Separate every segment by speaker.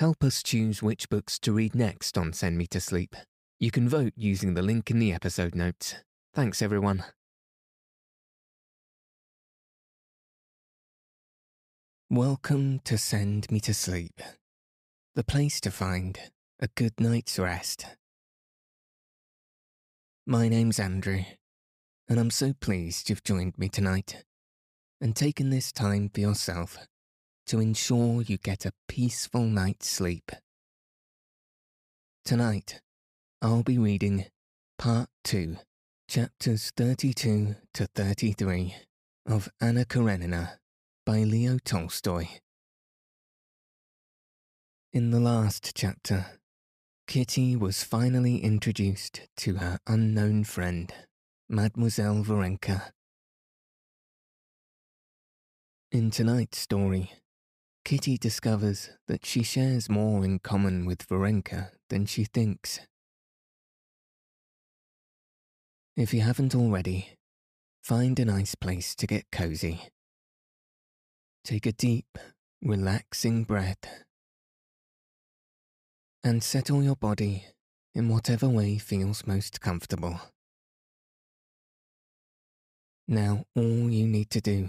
Speaker 1: Help us choose which books to read next on Send Me to Sleep. You can vote using the link in the episode notes. Thanks, everyone. Welcome to Send Me to Sleep, the place to find a good night's rest. My name's Andrew, and I'm so pleased you've joined me tonight and taken this time for yourself to ensure you get a peaceful night's sleep. Tonight, I'll be reading Part 2, Chapters 32 to 33 of Anna Karenina by Leo Tolstoy. In the last chapter, Kitty was finally introduced to her unknown friend, Mademoiselle Varenka. In tonight's story, Kitty discovers that she shares more in common with Varenka than she thinks. If you haven't already, find a nice place to get cozy Take a deep, relaxing breath and settle your body in whatever way feels most comfortable. Now, all you need to do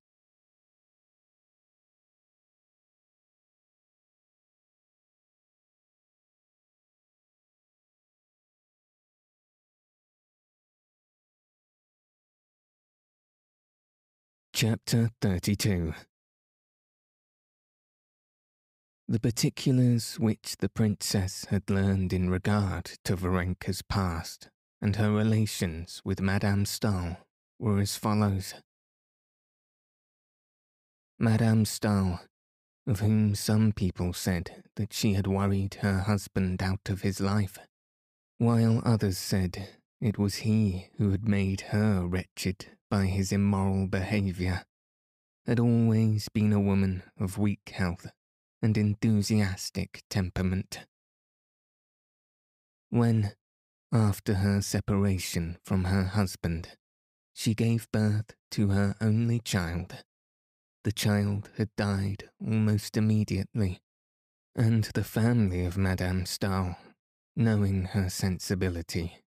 Speaker 1: Chapter 32 The particulars which the princess had learned in regard to Varenka's past and her relations with Madame Stahl were as follows. Madame Stahl, of whom some people said that she had worried her husband out of his life, while others said it was he who had made her wretched by his immoral behaviour, had always been a woman of weak health and enthusiastic temperament. When, after her separation from her husband, she gave birth to her only child. The child had died almost immediately, and the family of Madame Stahl, knowing her sensibility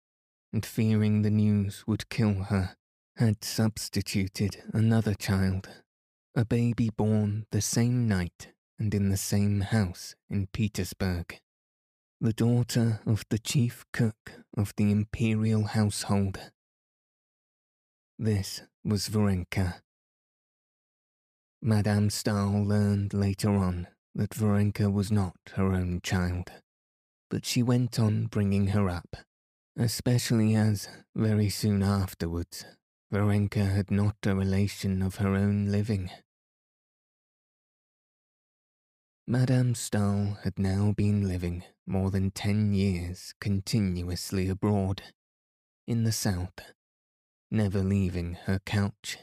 Speaker 1: and fearing the news would kill her, had substituted another child, a baby born the same night and in the same house in Petersburg the daughter of the chief cook of the imperial household. This was Varenka. Madame Stahl learned later on that Varenka was not her own child, but she went on bringing her up, especially as, very soon afterwards, Varenka had not a relation of her own living. Madame Stahl had now been living more than ten years continuously abroad, in the south, never leaving her couch.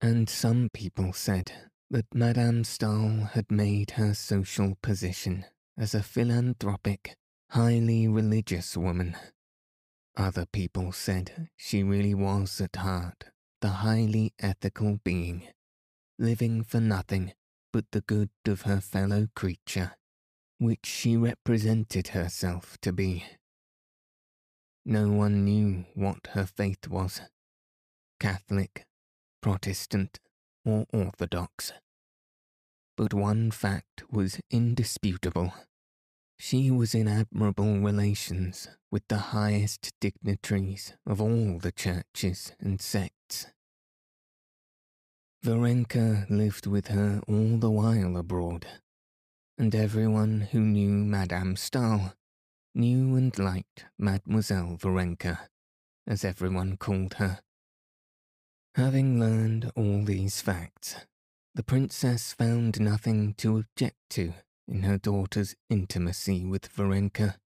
Speaker 1: And some people said that Madame Stahl had made her social position as a philanthropic, highly religious woman. Other people said she really was at heart the highly ethical being, living for nothing but the good of her fellow creature, which she represented herself to be. No one knew what her faith was Catholic, Protestant, or Orthodox. But one fact was indisputable. She was in admirable relations with the highest dignitaries of all the churches and sects. Varenka lived with her all the while abroad, and everyone who knew Madame Stahl knew and liked Mademoiselle Varenka, as everyone called her. Having learned all these facts, the princess found nothing to object to in her daughter's intimacy with Varenka,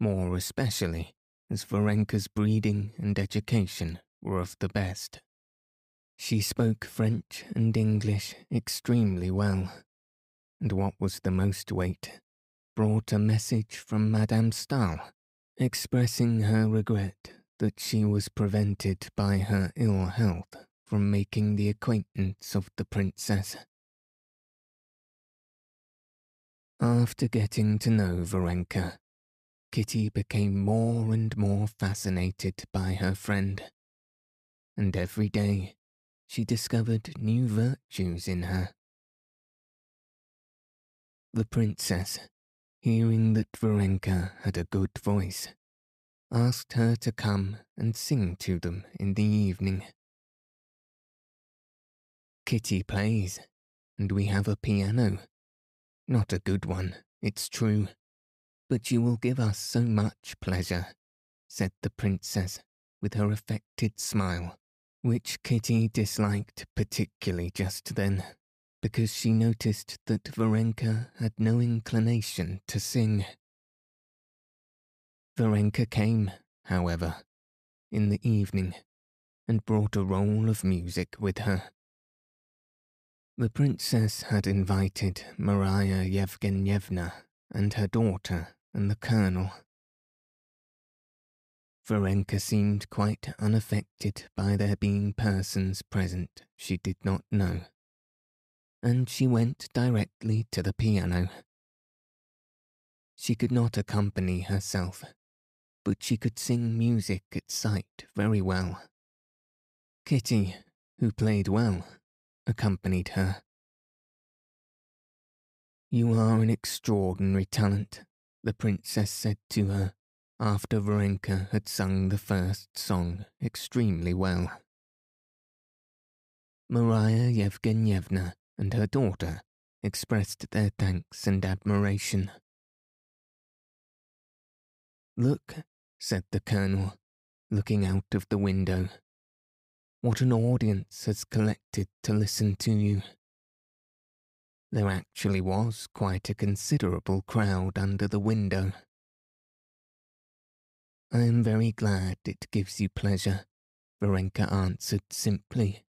Speaker 1: more especially as Varenka's breeding and education were of the best. She spoke French and English extremely well, and what was the most weight, brought a message from Madame Stahl, expressing her regret that she was prevented by her ill health from making the acquaintance of the princess. After getting to know Varenka, Kitty became more and more fascinated by her friend, and every day she discovered new virtues in her. The princess, hearing that Varenka had a good voice, asked her to come and sing to them in the evening. Kitty plays, and we have a piano. Not a good one, it's true, but you will give us so much pleasure, said the princess with her affected smile, which Kitty disliked particularly just then, because she noticed that Varenka had no inclination to sing. Varenka came, however, in the evening, and brought a roll of music with her. The princess had invited Maria Yevgenyevna and her daughter and the colonel. Varenka seemed quite unaffected by there being persons present she did not know, and she went directly to the piano. She could not accompany herself, but she could sing music at sight very well. Kitty, who played well, accompanied her. You are an extraordinary talent, the princess said to her after Varenka had sung the first song extremely well. Maria Yevgenyevna and her daughter expressed their thanks and admiration. Look, said the colonel, looking out of the window what an audience has collected to listen to you. There actually was quite a considerable crowd under the window. I am very glad it gives you pleasure, Varenka answered simply.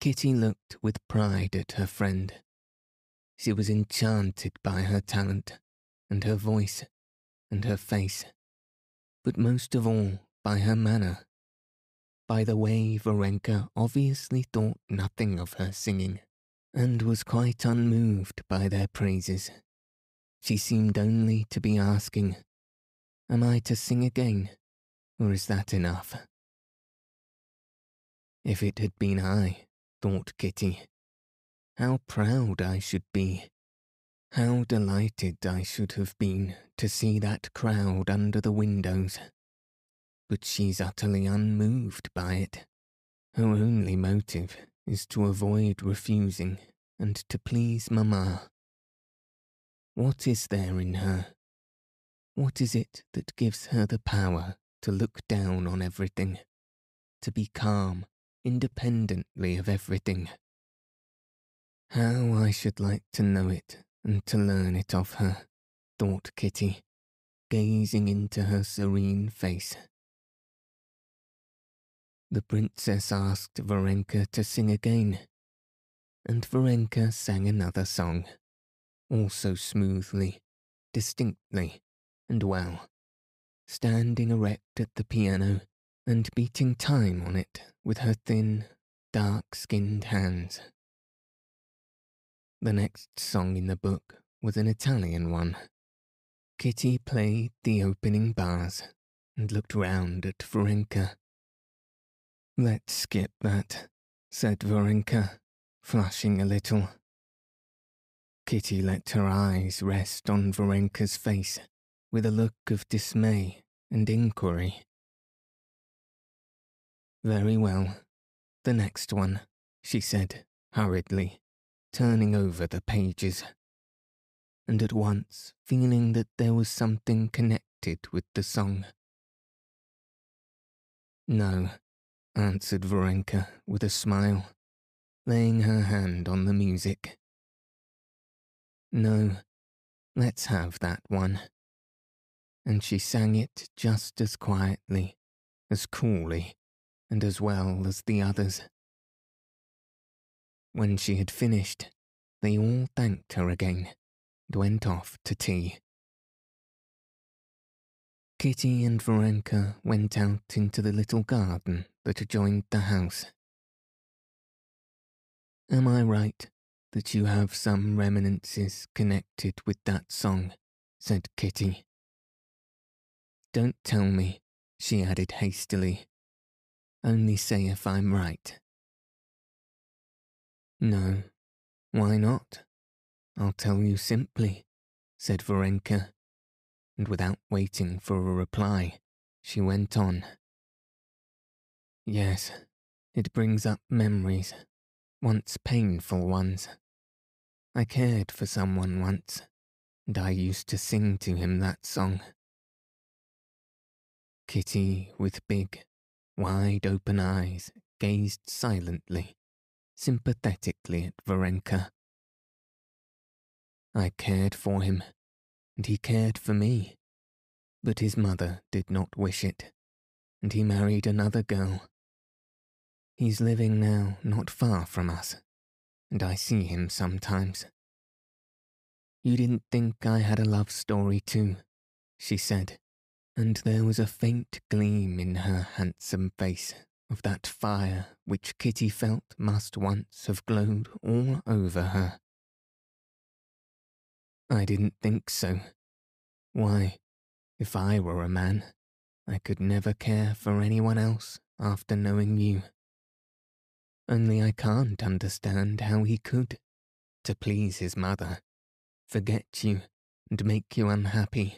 Speaker 1: Kitty looked with pride at her friend. She was enchanted by her talent, and her voice, and her face, but most of all by her manner by the way Varenka obviously thought nothing of her singing, and was quite unmoved by their praises. She seemed only to be asking, Am I to sing again, or is that enough? If it had been I, thought Kitty, how proud I should be. How delighted I should have been to see that crowd under the windows but she's utterly unmoved by it. Her only motive is to avoid refusing and to please Mamma. What is there in her? What is it that gives her the power to look down on everything, to be calm independently of everything? How I should like to know it and to learn it of her, thought Kitty, gazing into her serene face. The princess asked Varenka to sing again, and Varenka sang another song, also smoothly, distinctly, and well, standing erect at the piano and beating time on it with her thin, dark-skinned hands. The next song in the book was an Italian one. Kitty played the opening bars and looked round at Varenka Let's skip that, said Varenka, flushing a little. Kitty let her eyes rest on Varenka's face with a look of dismay and inquiry. Very well, the next one, she said hurriedly, turning over the pages, and at once feeling that there was something connected with the song. No, answered Varenka with a smile, laying her hand on the music. No, let's have that one. And she sang it just as quietly, as coolly, and as well as the others. When she had finished, they all thanked her again and went off to tea. Kitty and Varenka went out into the little garden that adjoined the house. Am I right that you have some reminiscences connected with that song? said Kitty. Don't tell me, she added hastily. Only say if I'm right. No, why not? I'll tell you simply, said Varenka, and without waiting for a reply, she went on. Yes, it brings up memories, once painful ones. I cared for someone once, and I used to sing to him that song. Kitty, with big, wide open eyes, gazed silently, sympathetically at Varenka. I cared for him, and he cared for me, but his mother did not wish it, and he married another girl. He's living now not far from us, and I see him sometimes. You didn't think I had a love story too, she said, and there was a faint gleam in her handsome face of that fire which Kitty felt must once have glowed all over her. I didn't think so. Why, if I were a man, I could never care for anyone else after knowing you. Only I can't understand how he could, to please his mother, forget you and make you unhappy.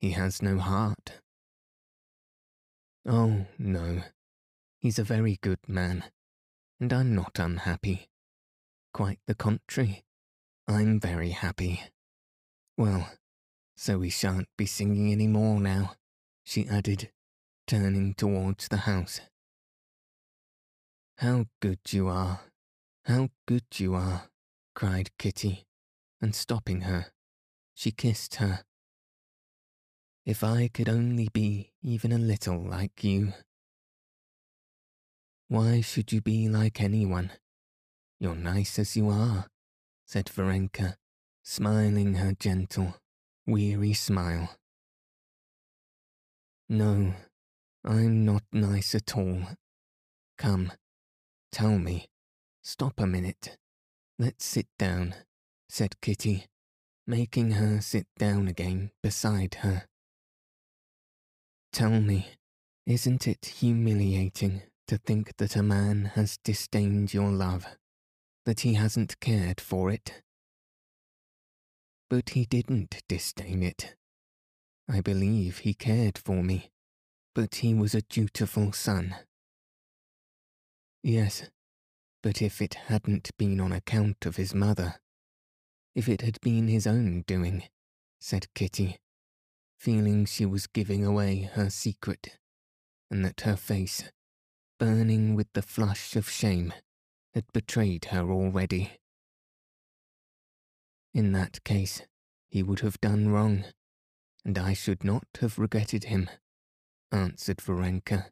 Speaker 1: He has no heart. Oh, no. He's a very good man, and I'm not unhappy. Quite the contrary. I'm very happy. Well, so we shan't be singing any more now, she added, turning towards the house. How good you are, how good you are, cried Kitty, and stopping her, she kissed her. If I could only be even a little like you. Why should you be like anyone? You're nice as you are, said Varenka, smiling her gentle, weary smile. No, I'm not nice at all. Come, tell me. Stop a minute. Let's sit down, said Kitty, making her sit down again beside her. Tell me, isn't it humiliating to think that a man has disdained your love that he hasn't cared for it. But he didn't disdain it. I believe he cared for me, but he was a dutiful son. Yes, but if it hadn't been on account of his mother, if it had been his own doing, said Kitty, feeling she was giving away her secret, and that her face, burning with the flush of shame, had betrayed her already. In that case, he would have done wrong, and I should not have regretted him, answered Varenka,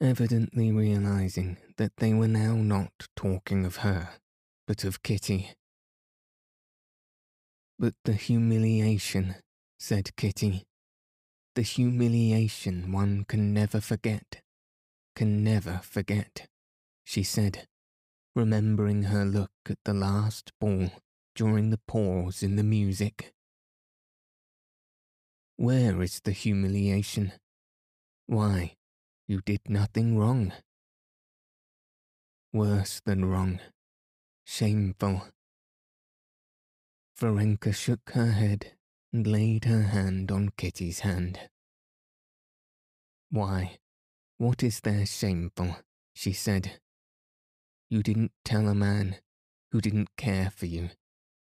Speaker 1: evidently realizing that they were now not talking of her, but of Kitty. But the humiliation, said Kitty, the humiliation one can never forget, can never forget, she said, remembering her look at the last ball during the pause in the music. Where is the humiliation? Why, you did nothing wrong. Worse than wrong. Shameful. Varenka shook her head and laid her hand on Kitty's hand. Why, what is there shameful? she said. You didn't tell a man who didn't care for you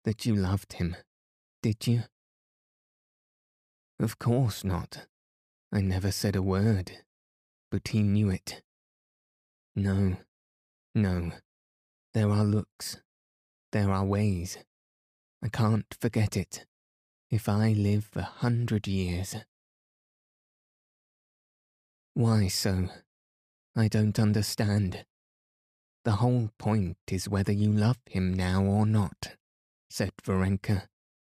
Speaker 1: that you loved him, did you? Of course not. I never said a word, but he knew it. No, no. There are looks. There are ways. I can't forget it. If I live a hundred years. Why so? I don't understand. The whole point is whether you love him now or not, said Varenka.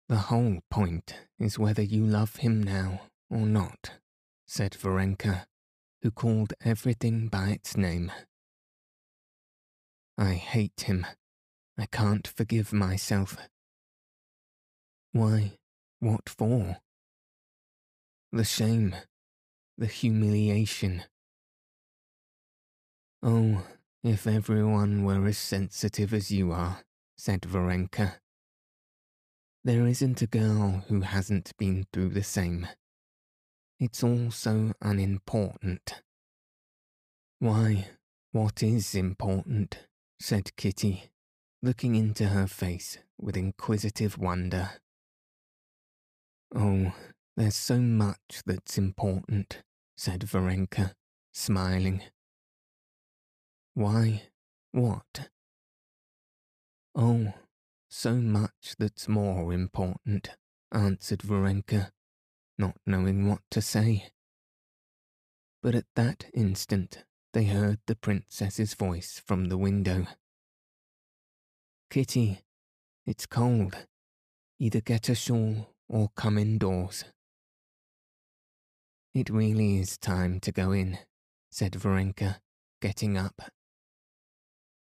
Speaker 1: The whole point is whether you love him now or not, said Varenka, who called everything by its name. I hate him. I can't forgive myself. Why, what for? The shame, the humiliation. Oh, if everyone were as sensitive as you are, said Varenka. There isn't a girl who hasn't been through the same. It's all so unimportant. Why, what is important? said Kitty, looking into her face with inquisitive wonder. Oh, there's so much that's important, said Varenka, smiling. Why? What? Oh, so much that's more important, answered Varenka, not knowing what to say. But at that instant they heard the princess's voice from the window. Kitty, it's cold. Either get a shawl or come indoors. It really is time to go in, said Varenka, getting up.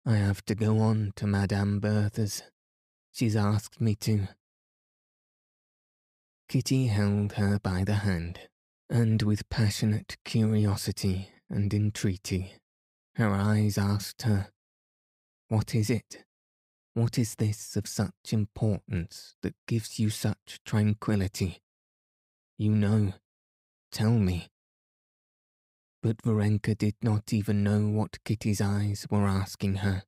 Speaker 1: I have to go on to Madame Bertha's. She's asked me to. Kitty held her by the hand, and with passionate curiosity and entreaty, her eyes asked her, What is it? What is this of such importance that gives you such tranquillity? You know. Tell me. But Varenka did not even know what Kitty's eyes were asking her.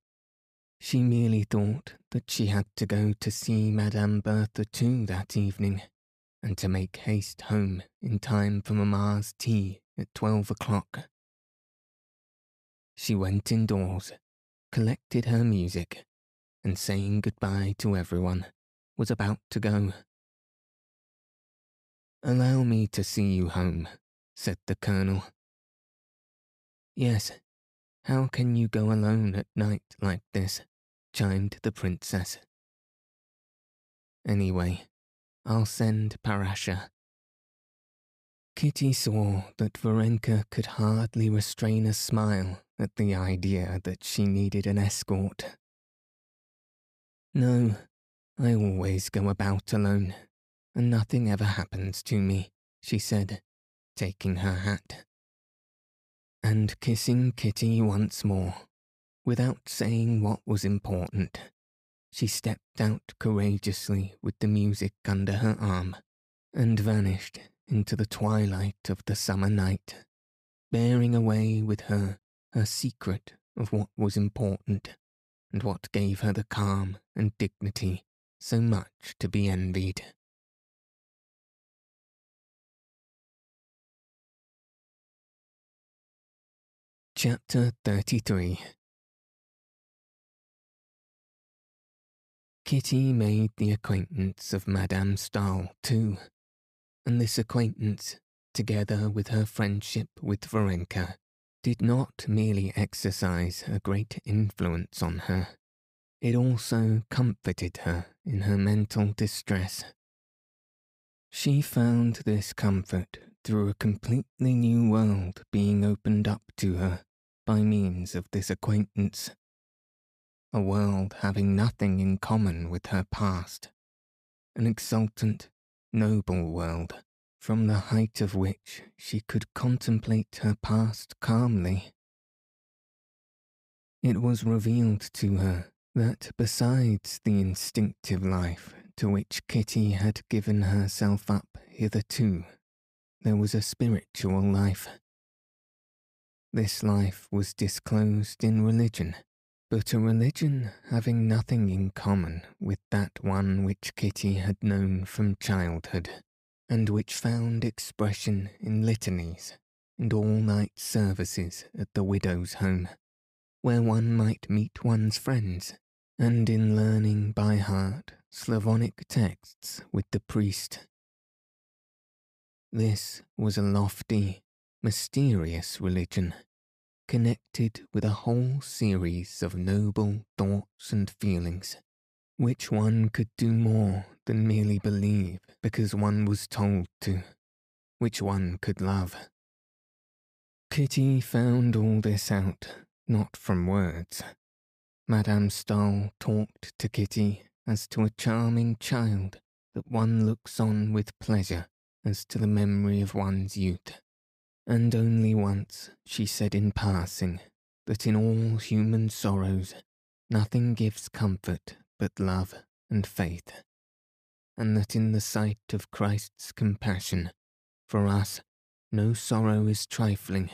Speaker 1: She merely thought that she had to go to see Madame Bertha too that evening, and to make haste home in time for Mamma's tea at twelve o'clock. She went indoors, collected her music, and saying goodbye to everyone, was about to go. Allow me to see you home, said the colonel. Yes, how can you go alone at night like this? chimed the princess. Anyway, I'll send Parasha. Kitty saw that Varenka could hardly restrain a smile at the idea that she needed an escort. No, I always go about alone, and nothing ever happens to me, she said, taking her hat. And kissing Kitty once more, without saying what was important, she stepped out courageously with the music under her arm and vanished into the twilight of the summer night, bearing away with her her secret of what was important and what gave her the calm and dignity so much to be envied. Chapter 33 Kitty made the acquaintance of Madame Stahl too, and this acquaintance, together with her friendship with Varenka, did not merely exercise a great influence on her, it also comforted her in her mental distress. She found this comfort through a completely new world being opened up to her by means of this acquaintance. A world having nothing in common with her past. An exultant, noble world from the height of which she could contemplate her past calmly. It was revealed to her that besides the instinctive life to which Kitty had given herself up hitherto, there was a spiritual life. This life was disclosed in religion, but a religion having nothing in common with that one which Kitty had known from childhood and which found expression in litanies and all night services at the widow's home, where one might meet one's friends, and in learning by heart Slavonic texts with the priest. This was a lofty, mysterious religion, connected with a whole series of noble thoughts and feelings, which one could do more than merely believe because one was told to, which one could love. Kitty found all this out not from words. Madame Stahl talked to Kitty as to a charming child that one looks on with pleasure as to the memory of one's youth. And only once she said in passing that in all human sorrows nothing gives comfort but love and faith, and that in the sight of Christ's compassion for us no sorrow is trifling,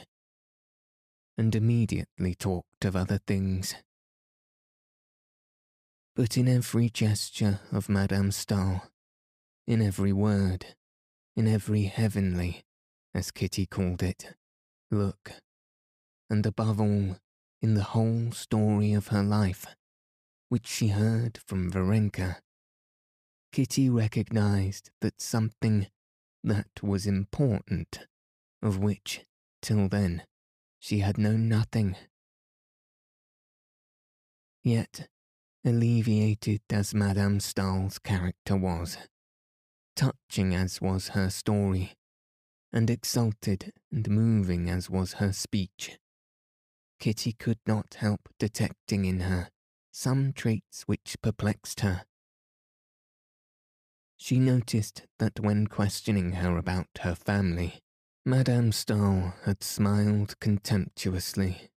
Speaker 1: and immediately talked of other things. But in every gesture of Madame Stahl, in every word, in every heavenly, as Kitty called it, look, and above all, in the whole story of her life, which she heard from Varenka, Kitty recognized that something that was important, of which, till then, she had known nothing. Yet, alleviated as Madame Stahl's character was, touching as was her story, and exalted and moving as was her speech, Kitty could not help detecting in her some traits which perplexed her. She noticed that when questioning her about her family, Madame Stahl had smiled contemptuously,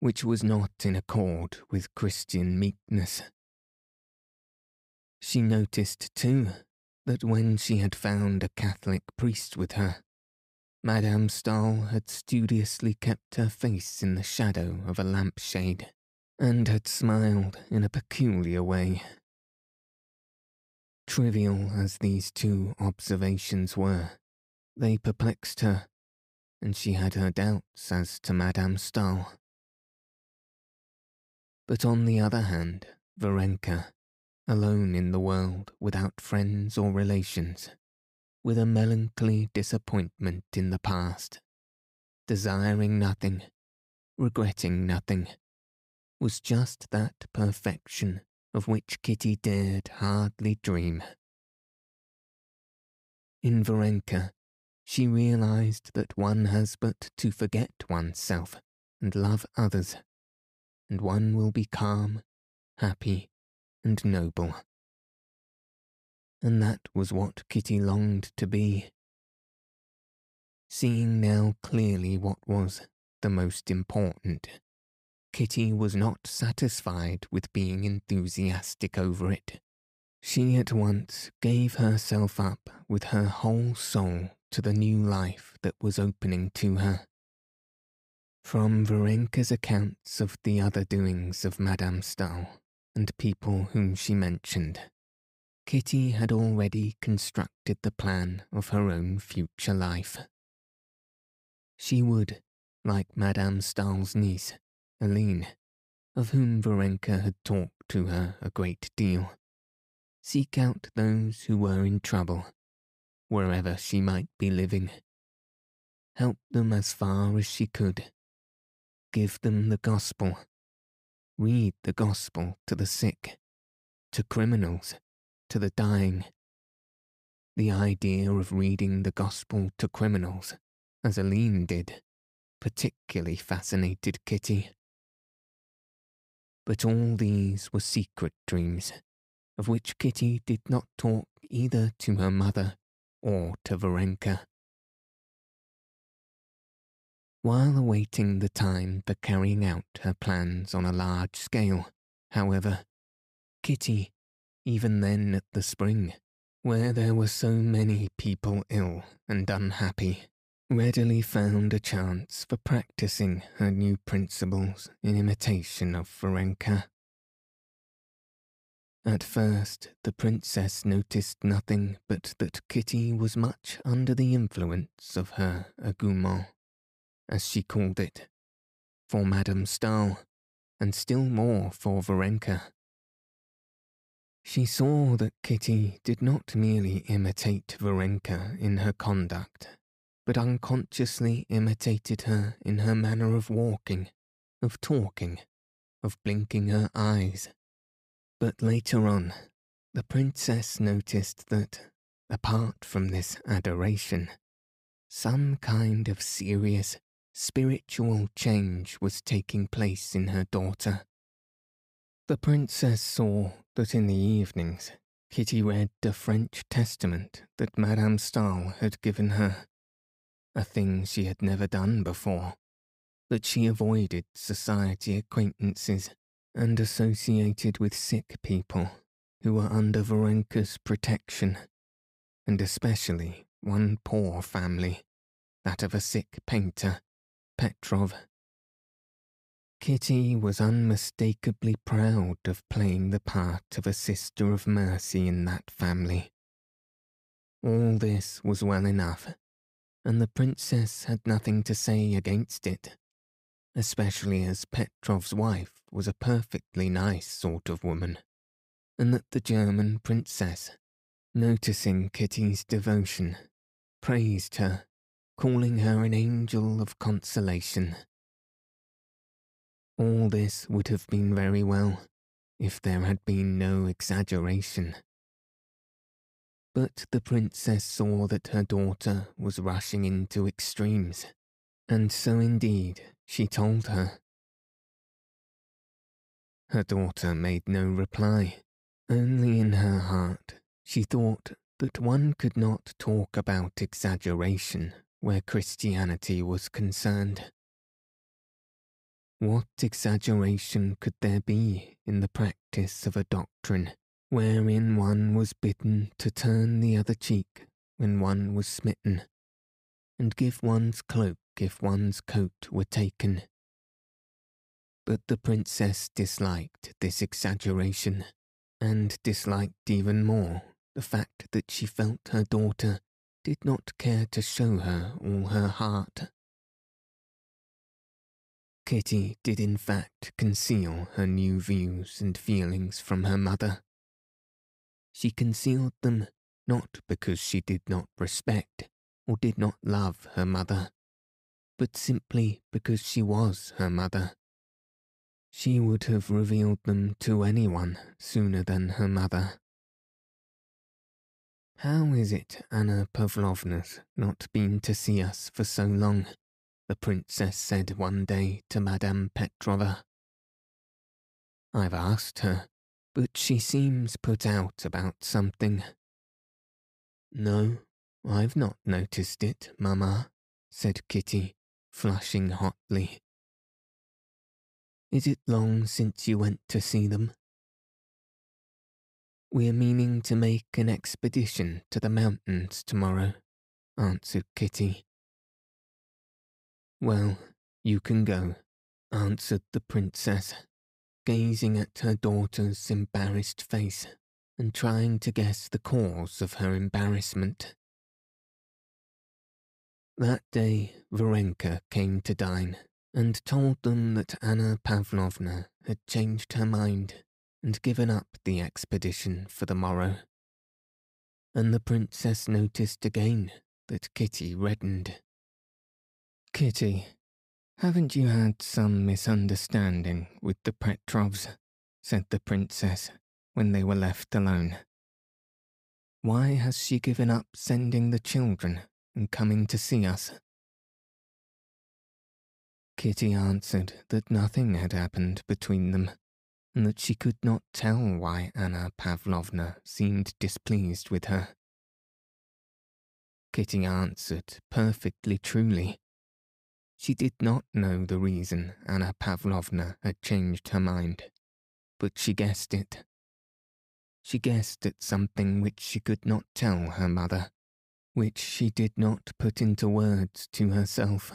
Speaker 1: which was not in accord with Christian meekness. She noticed, too, that when she had found a Catholic priest with her, Madame Stahl had studiously kept her face in the shadow of a lampshade, and had smiled in a peculiar way. Trivial as these two observations were, they perplexed her, and she had her doubts as to Madame Stahl. But on the other hand, Varenka, alone in the world without friends or relations, with a melancholy disappointment in the past, desiring nothing, regretting nothing, was just that perfection of which Kitty dared hardly dream. In Varenka, she realized that one has but to forget oneself and love others, and one will be calm, happy, and noble. And that was what Kitty longed to be. Seeing now clearly what was the most important, Kitty was not satisfied with being enthusiastic over it. She at once gave herself up with her whole soul to the new life that was opening to her. From Varenka's accounts of the other doings of Madame Stahl, and people whom she mentioned. Kitty had already constructed the plan of her own future life. She would, like Madame Stahl's niece, Aline, of whom Varenka had talked to her a great deal, seek out those who were in trouble, wherever she might be living, help them as far as she could, give them the gospel read the gospel to the sick, to criminals, to the dying. The idea of reading the gospel to criminals, as Aline did, particularly fascinated Kitty. But all these were secret dreams, of which Kitty did not talk either to her mother or to Varenka. While awaiting the time for carrying out her plans on a large scale, however, Kitty, even then at the spring, where there were so many people ill and unhappy, readily found a chance for practicing her new principles in imitation of Varenka. At first, the princess noticed nothing but that Kitty was much under the influence of her engouement as she called it, for Madame Stahl, and still more for Varenka. She saw that Kitty did not merely imitate Varenka in her conduct, but unconsciously imitated her in her manner of walking, of talking, of blinking her eyes. But later on, the princess noticed that, apart from this adoration, some kind of serious, spiritual change was taking place in her daughter. The princess saw that in the evenings Kitty read the French Testament that Madame Stahl had given her, a thing she had never done before, that she avoided society acquaintances and associated with sick people who were under Varenka's protection, and especially one poor family, that of a sick painter, Petrov. Kitty was unmistakably proud of playing the part of a sister of mercy in that family. All this was well enough, and the princess had nothing to say against it, especially as Petrov's wife was a perfectly nice sort of woman, and that the German princess, noticing Kitty's devotion, praised her, calling her an angel of consolation. All this would have been very well if there had been no exaggeration. But the princess saw that her daughter was rushing into extremes, and so indeed she told her. Her daughter made no reply, only in her heart she thought that one could not talk about exaggeration where Christianity was concerned. What exaggeration could there be in the practice of a doctrine wherein one was bidden to turn the other cheek when one was smitten, and give one's cloak if one's coat were taken. But the princess disliked this exaggeration, and disliked even more the fact that she felt her daughter did not care to show her all her heart. Kitty did in fact conceal her new views and feelings from her mother she concealed them not because she did not respect or did not love her mother, but simply because she was her mother. She would have revealed them to anyone sooner than her mother. How is it Anna Pavlovna's not been to see us for so long? The princess said one day to Madame Petrova. I've asked her, but she seems put out about something. No, I've not noticed it, Mamma, said Kitty, flushing hotly. Is it long since you went to see them? We're meaning to make an expedition to the mountains tomorrow, answered Kitty. Well, you can go, answered the princess gazing at her daughter's embarrassed face and trying to guess the cause of her embarrassment. That day, Varenka came to dine and told them that Anna Pavlovna had changed her mind and given up the expedition for the morrow. And the princess noticed again that Kitty reddened. Kitty, haven't you had some misunderstanding with the Petrovs? said the princess when they were left alone. Why has she given up sending the children and coming to see us? Kitty answered that nothing had happened between them, and that she could not tell why Anna Pavlovna seemed displeased with her. Kitty answered perfectly truly she did not know the reason Anna Pavlovna had changed her mind, but she guessed it. She guessed at something which she could not tell her mother, which she did not put into words to herself.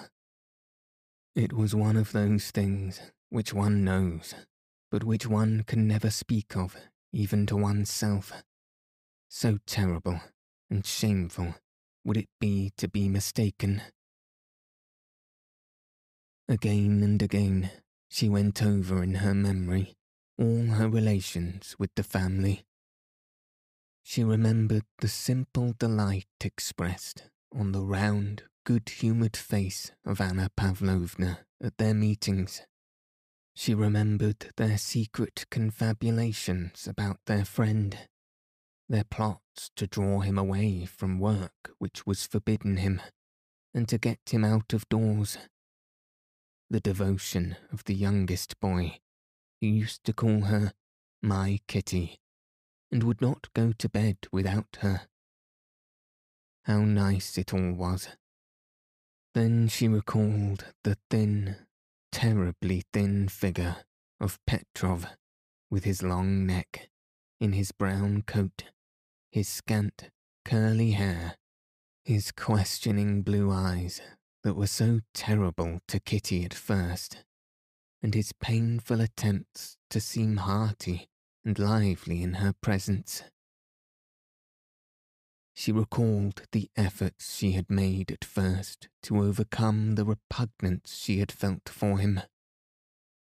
Speaker 1: It was one of those things which one knows, but which one can never speak of even to oneself. So terrible and shameful would it be to be mistaken. Again and again, she went over in her memory all her relations with the family. She remembered the simple delight expressed on the round, good humoured face of Anna Pavlovna at their meetings. She remembered their secret confabulations about their friend, their plots to draw him away from work which was forbidden him, and to get him out of doors. The devotion of the youngest boy, who used to call her my Kitty, and would not go to bed without her. How nice it all was. Then she recalled the thin, terribly thin figure of Petrov with his long neck, in his brown coat, his scant, curly hair, his questioning blue eyes that were so terrible to Kitty at first, and his painful attempts to seem hearty and lively in her presence. She recalled the efforts she had made at first to overcome the repugnance she had felt for him,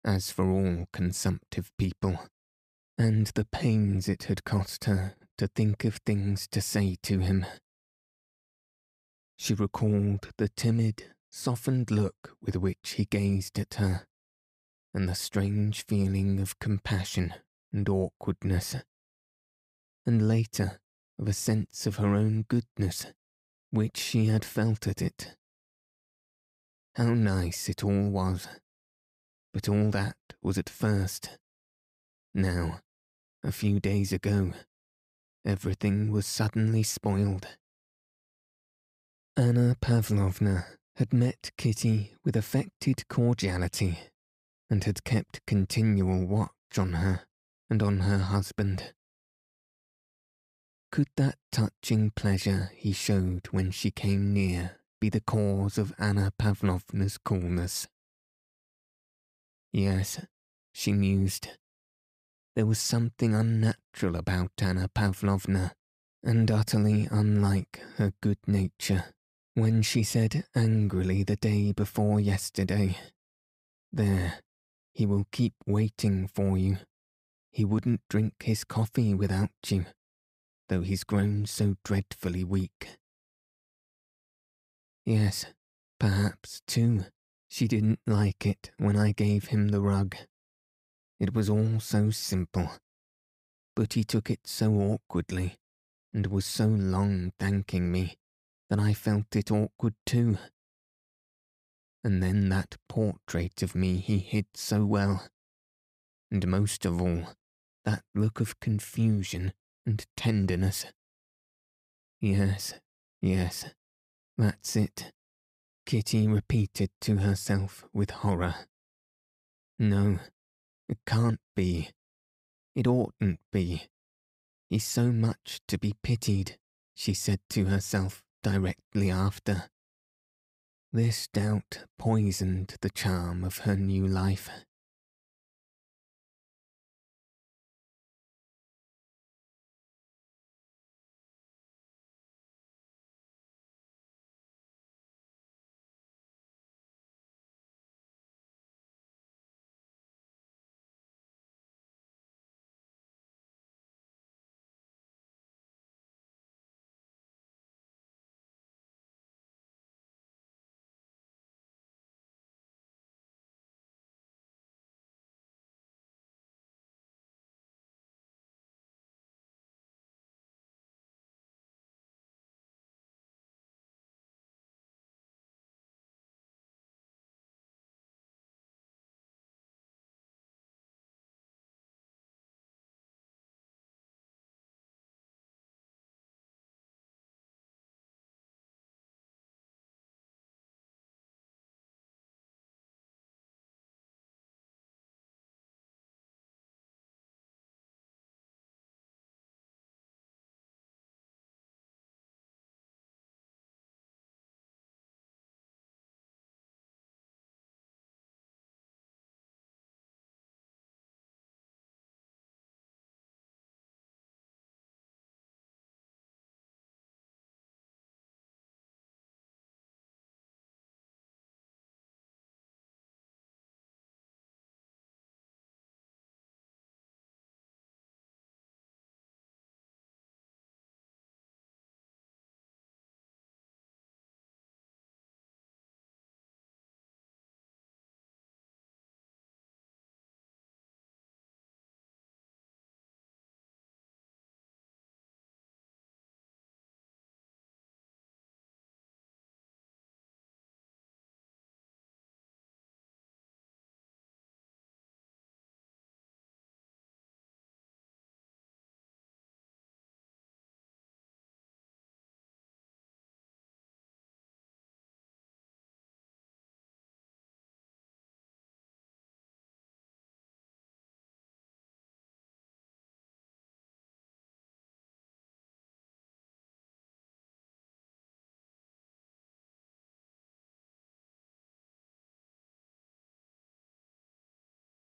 Speaker 1: as for all consumptive people, and the pains it had cost her to think of things to say to him. She recalled the timid, softened look with which he gazed at her, and the strange feeling of compassion and awkwardness, and later of a sense of her own goodness, which she had felt at it. How nice it all was. But all that was at first. Now, a few days ago, everything was suddenly spoiled. Anna Pavlovna had met Kitty with affected cordiality and had kept continual watch on her and on her husband. Could that touching pleasure he showed when she came near be the cause of Anna Pavlovna's coolness? Yes, she mused. There was something unnatural about Anna Pavlovna, and utterly unlike her good nature, when she said angrily the day before yesterday, There, he will keep waiting for you. He wouldn't drink his coffee without you though he's grown so dreadfully weak. Yes, perhaps, too, she didn't like it when I gave him the rug. It was all so simple, but he took it so awkwardly and was so long thanking me that I felt it awkward too. And then that portrait of me he hid so well, and most of all, that look of confusion and tenderness. Yes, yes, that's it, Kitty repeated to herself with horror. No, it can't be. It oughtn't be. He's so much to be pitied, she said to herself directly after. This doubt poisoned the charm of her new life.